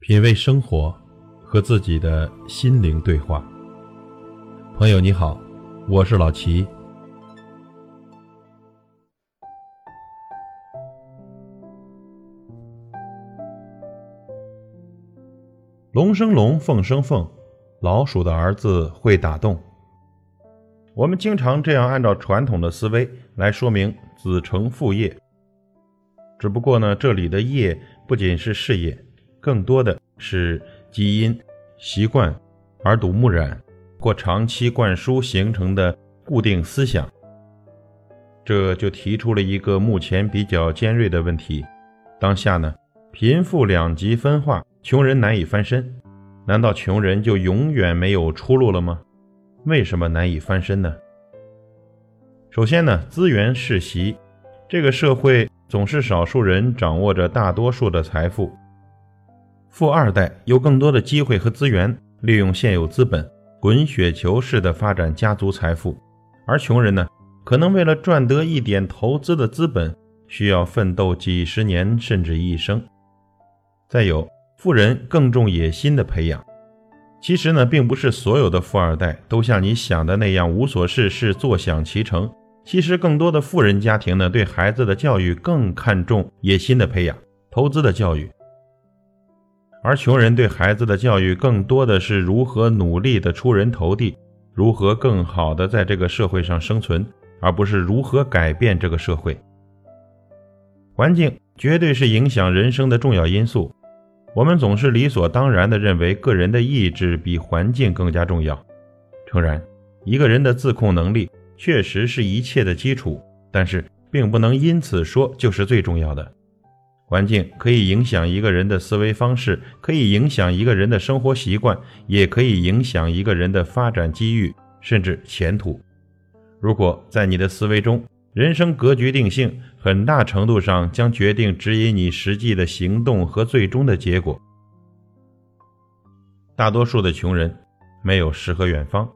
品味生活，和自己的心灵对话。朋友你好，我是老齐。龙生龙，凤生凤，老鼠的儿子会打洞。我们经常这样按照传统的思维来说明子承父业，只不过呢，这里的业不仅是事业。更多的是基因、习惯、耳濡目染或长期灌输形成的固定思想，这就提出了一个目前比较尖锐的问题：当下呢，贫富两极分化，穷人难以翻身，难道穷人就永远没有出路了吗？为什么难以翻身呢？首先呢，资源世袭，这个社会总是少数人掌握着大多数的财富。富二代有更多的机会和资源，利用现有资本滚雪球式的发展家族财富，而穷人呢，可能为了赚得一点投资的资本，需要奋斗几十年甚至一生。再有，富人更重野心的培养。其实呢，并不是所有的富二代都像你想的那样无所事事、坐享其成。其实，更多的富人家庭呢，对孩子的教育更看重野心的培养、投资的教育。而穷人对孩子的教育更多的是如何努力的出人头地，如何更好的在这个社会上生存，而不是如何改变这个社会。环境绝对是影响人生的重要因素，我们总是理所当然地认为个人的意志比环境更加重要。诚然，一个人的自控能力确实是一切的基础，但是并不能因此说就是最重要的。环境可以影响一个人的思维方式，可以影响一个人的生活习惯，也可以影响一个人的发展机遇，甚至前途。如果在你的思维中，人生格局定性很大程度上将决定指引你实际的行动和最终的结果。大多数的穷人没有诗和远方，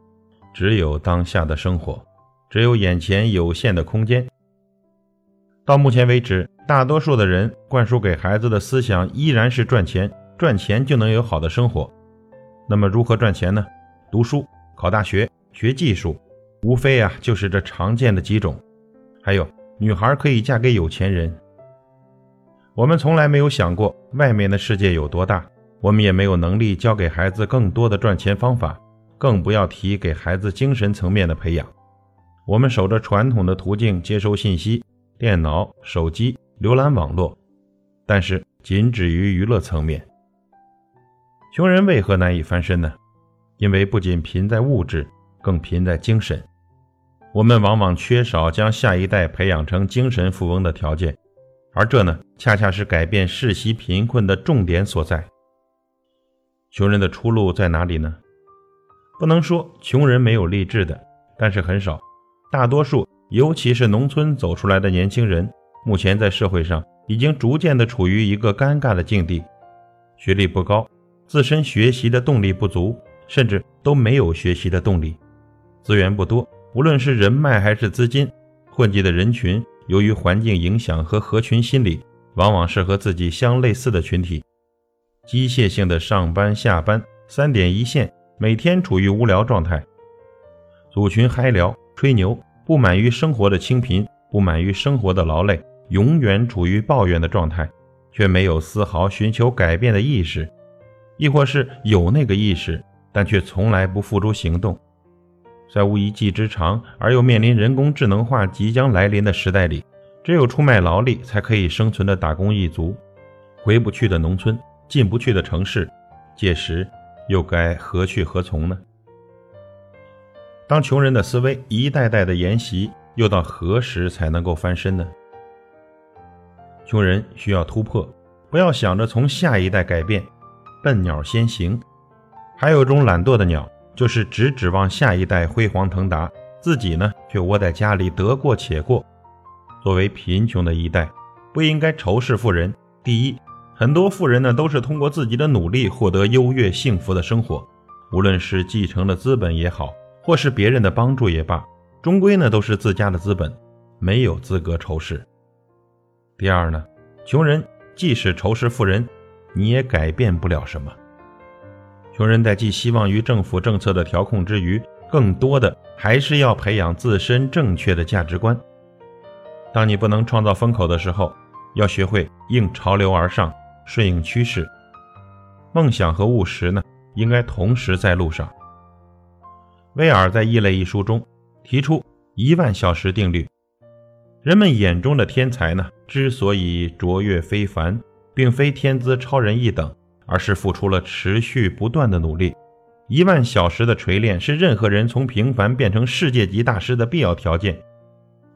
只有当下的生活，只有眼前有限的空间。到目前为止。大多数的人灌输给孩子的思想依然是赚钱，赚钱就能有好的生活。那么如何赚钱呢？读书、考大学、学技术，无非啊就是这常见的几种。还有，女孩可以嫁给有钱人。我们从来没有想过外面的世界有多大，我们也没有能力教给孩子更多的赚钱方法，更不要提给孩子精神层面的培养。我们守着传统的途径接收信息，电脑、手机。浏览网络，但是仅止于娱乐层面。穷人为何难以翻身呢？因为不仅贫在物质，更贫在精神。我们往往缺少将下一代培养成精神富翁的条件，而这呢，恰恰是改变世袭贫困的重点所在。穷人的出路在哪里呢？不能说穷人没有励志的，但是很少。大多数，尤其是农村走出来的年轻人。目前在社会上已经逐渐的处于一个尴尬的境地，学历不高，自身学习的动力不足，甚至都没有学习的动力。资源不多，无论是人脉还是资金，混迹的人群由于环境影响和合群心理，往往是和自己相类似的群体，机械性的上班下班，三点一线，每天处于无聊状态，组群嗨聊吹牛，不满于生活的清贫，不满于生活的劳累。永远处于抱怨的状态，却没有丝毫寻求改变的意识，亦或是有那个意识，但却从来不付诸行动。在无一技之长而又面临人工智能化即将来临的时代里，只有出卖劳力才可以生存的打工一族，回不去的农村，进不去的城市，届时又该何去何从呢？当穷人的思维一代代的沿袭，又到何时才能够翻身呢？穷人需要突破，不要想着从下一代改变，笨鸟先行。还有种懒惰的鸟，就是只指望下一代辉煌腾达，自己呢却窝在家里得过且过。作为贫穷的一代，不应该仇视富人。第一，很多富人呢都是通过自己的努力获得优越幸福的生活，无论是继承了资本也好，或是别人的帮助也罢，终归呢都是自家的资本，没有资格仇视。第二呢，穷人即使仇视富人，你也改变不了什么。穷人在寄希望于政府政策的调控之余，更多的还是要培养自身正确的价值观。当你不能创造风口的时候，要学会应潮流而上，顺应趋势。梦想和务实呢，应该同时在路上。威尔在《异类》一书中提出一万小时定律。人们眼中的天才呢，之所以卓越非凡，并非天资超人一等，而是付出了持续不断的努力。一万小时的锤炼是任何人从平凡变成世界级大师的必要条件。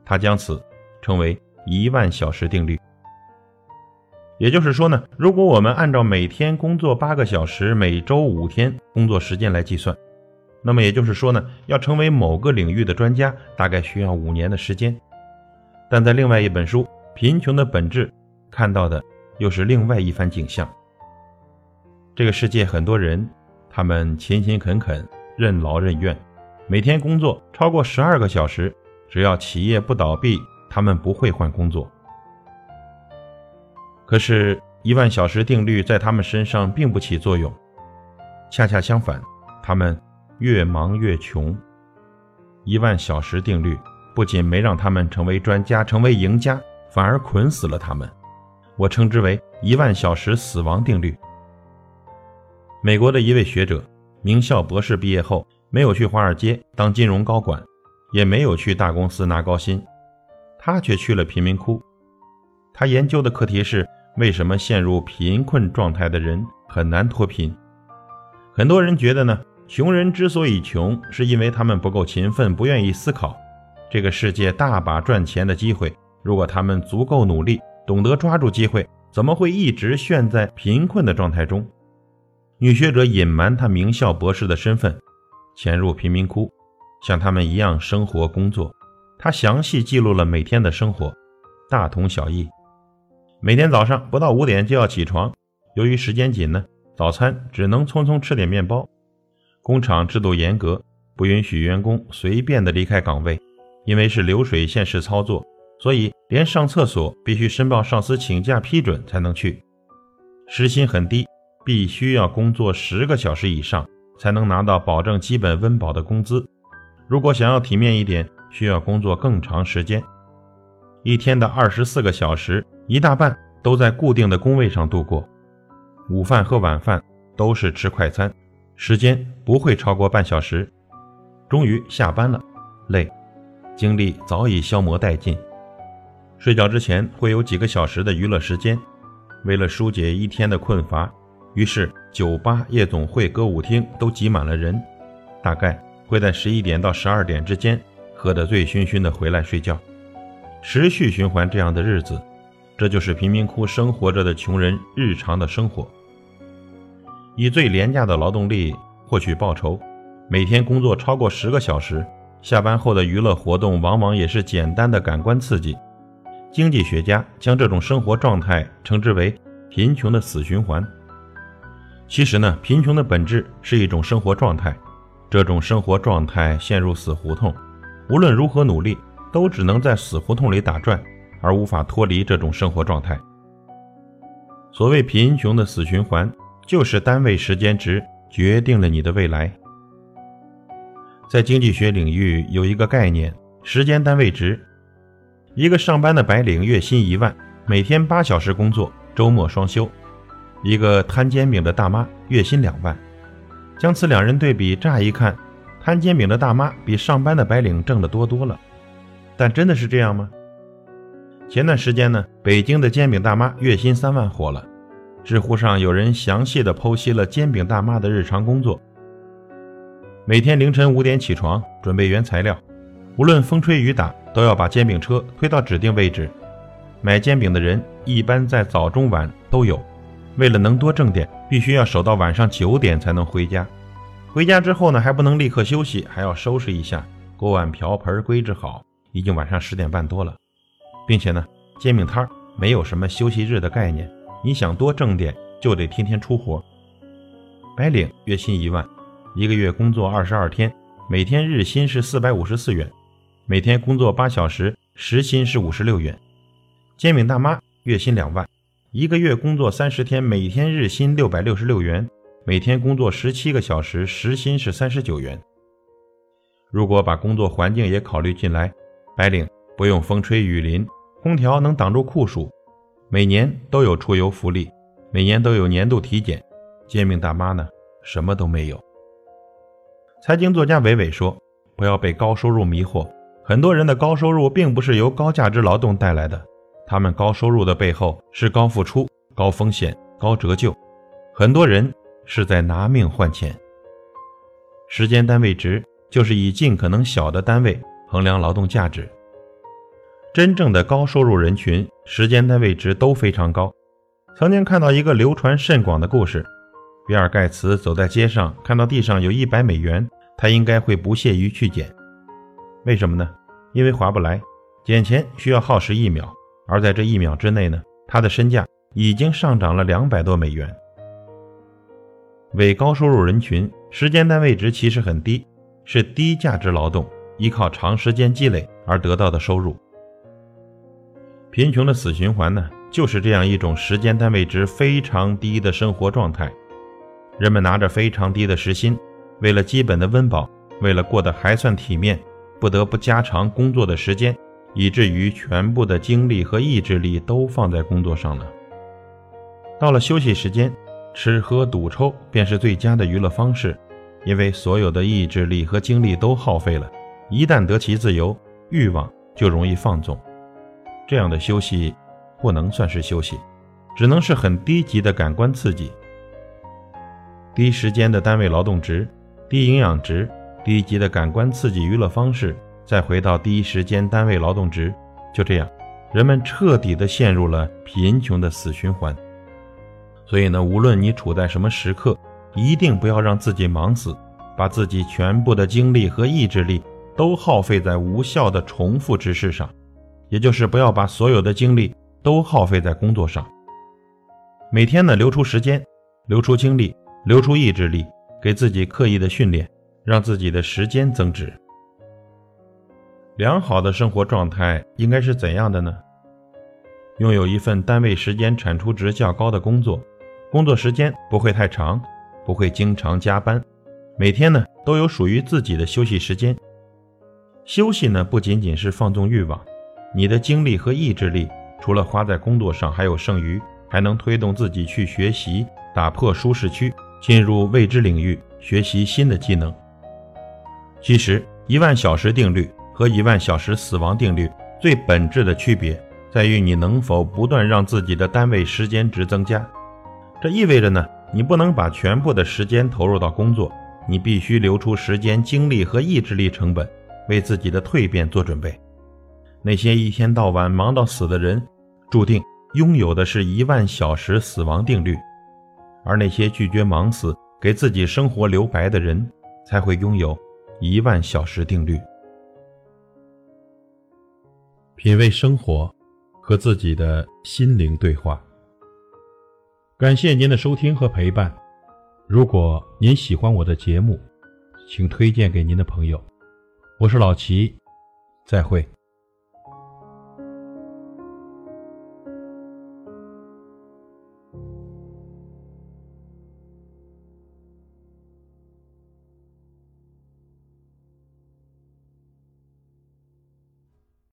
他将此称为一万小时定律。也就是说呢，如果我们按照每天工作八个小时、每周五天工作时间来计算，那么也就是说呢，要成为某个领域的专家，大概需要五年的时间。但在另外一本书《贫穷的本质》看到的又是另外一番景象。这个世界很多人，他们勤勤恳恳、任劳任怨，每天工作超过十二个小时，只要企业不倒闭，他们不会换工作。可是，一万小时定律在他们身上并不起作用，恰恰相反，他们越忙越穷。一万小时定律。不仅没让他们成为专家、成为赢家，反而捆死了他们。我称之为“一万小时死亡定律”。美国的一位学者，名校博士毕业后，没有去华尔街当金融高管，也没有去大公司拿高薪，他却去了贫民窟。他研究的课题是：为什么陷入贫困状态的人很难脱贫？很多人觉得呢，穷人之所以穷，是因为他们不够勤奋，不愿意思考。这个世界大把赚钱的机会，如果他们足够努力，懂得抓住机会，怎么会一直陷在贫困的状态中？女学者隐瞒她名校博士的身份，潜入贫民窟，像他们一样生活工作。她详细记录了每天的生活，大同小异。每天早上不到五点就要起床，由于时间紧呢，早餐只能匆匆吃点面包。工厂制度严格，不允许员工随便的离开岗位。因为是流水线式操作，所以连上厕所必须申报上司请假批准才能去。时薪很低，必须要工作十个小时以上才能拿到保证基本温饱的工资。如果想要体面一点，需要工作更长时间。一天的二十四个小时，一大半都在固定的工位上度过。午饭和晚饭都是吃快餐，时间不会超过半小时。终于下班了，累。精力早已消磨殆尽，睡觉之前会有几个小时的娱乐时间。为了疏解一天的困乏，于是酒吧、夜总会、歌舞厅都挤满了人。大概会在十一点到十二点之间喝得醉醺醺的回来睡觉，持续循环这样的日子。这就是贫民窟生活着的穷人日常的生活，以最廉价的劳动力获取报酬，每天工作超过十个小时。下班后的娱乐活动往往也是简单的感官刺激。经济学家将这种生活状态称之为“贫穷的死循环”。其实呢，贫穷的本质是一种生活状态，这种生活状态陷入死胡同，无论如何努力，都只能在死胡同里打转，而无法脱离这种生活状态。所谓贫穷的死循环，就是单位时间值决定了你的未来。在经济学领域有一个概念：时间单位值。一个上班的白领月薪一万，每天八小时工作，周末双休；一个摊煎饼的大妈月薪两万。将此两人对比，乍一看，摊煎饼的大妈比上班的白领挣得多多了。但真的是这样吗？前段时间呢，北京的煎饼大妈月薪三万火了。知乎上有人详细的剖析了煎饼大妈的日常工作。每天凌晨五点起床，准备原材料，无论风吹雨打，都要把煎饼车推到指定位置。买煎饼的人一般在早中晚都有，为了能多挣点，必须要守到晚上九点才能回家。回家之后呢，还不能立刻休息，还要收拾一下锅碗瓢盆，归置好。已经晚上十点半多了，并且呢，煎饼摊儿没有什么休息日的概念，你想多挣点，就得天天出活。白领月薪一万。一个月工作二十二天，每天日薪是四百五十四元，每天工作八小时，时薪是五十六元。煎饼大妈月薪两万，一个月工作三十天，每天日薪六百六十六元，每天工作十七个小时，时薪是三十九元。如果把工作环境也考虑进来，白领不用风吹雨淋，空调能挡住酷暑，每年都有出游福利，每年都有年度体检，煎饼大妈呢，什么都没有。财经作家伟伟说：“不要被高收入迷惑。”很多人的高收入并不是由高价值劳动带来的，他们高收入的背后是高付出、高风险、高折旧。很多人是在拿命换钱。时间单位值就是以尽可能小的单位衡量劳动价值。真正的高收入人群时间单位值都非常高。曾经看到一个流传甚广的故事：比尔盖茨走在街上，看到地上有一百美元，他应该会不屑于去捡。为什么呢？因为划不来，捡钱需要耗时一秒，而在这一秒之内呢，他的身价已经上涨了两百多美元。为高收入人群，时间单位值其实很低，是低价值劳动，依靠长时间积累而得到的收入。贫穷的死循环呢，就是这样一种时间单位值非常低的生活状态。人们拿着非常低的时薪，为了基本的温饱，为了过得还算体面。不得不加长工作的时间，以至于全部的精力和意志力都放在工作上了。到了休息时间，吃喝赌抽便是最佳的娱乐方式，因为所有的意志力和精力都耗费了。一旦得其自由，欲望就容易放纵。这样的休息不能算是休息，只能是很低级的感官刺激。低时间的单位劳动值，低营养值。低级的感官刺激娱乐方式，再回到低时间单位劳动值，就这样，人们彻底的陷入了贫穷的死循环。所以呢，无论你处在什么时刻，一定不要让自己忙死，把自己全部的精力和意志力都耗费在无效的重复之事上，也就是不要把所有的精力都耗费在工作上。每天呢，留出时间，留出精力，留出意志力，给自己刻意的训练。让自己的时间增值。良好的生活状态应该是怎样的呢？拥有一份单位时间产出值较高的工作，工作时间不会太长，不会经常加班，每天呢都有属于自己的休息时间。休息呢不仅仅是放纵欲望，你的精力和意志力除了花在工作上，还有剩余，还能推动自己去学习，打破舒适区，进入未知领域，学习新的技能。其实，一万小时定律和一万小时死亡定律最本质的区别在于你能否不断让自己的单位时间值增加。这意味着呢，你不能把全部的时间投入到工作，你必须留出时间、精力和意志力成本，为自己的蜕变做准备。那些一天到晚忙到死的人，注定拥有的是一万小时死亡定律；而那些拒绝忙死、给自己生活留白的人，才会拥有。一万小时定律，品味生活，和自己的心灵对话。感谢您的收听和陪伴。如果您喜欢我的节目，请推荐给您的朋友。我是老齐，再会。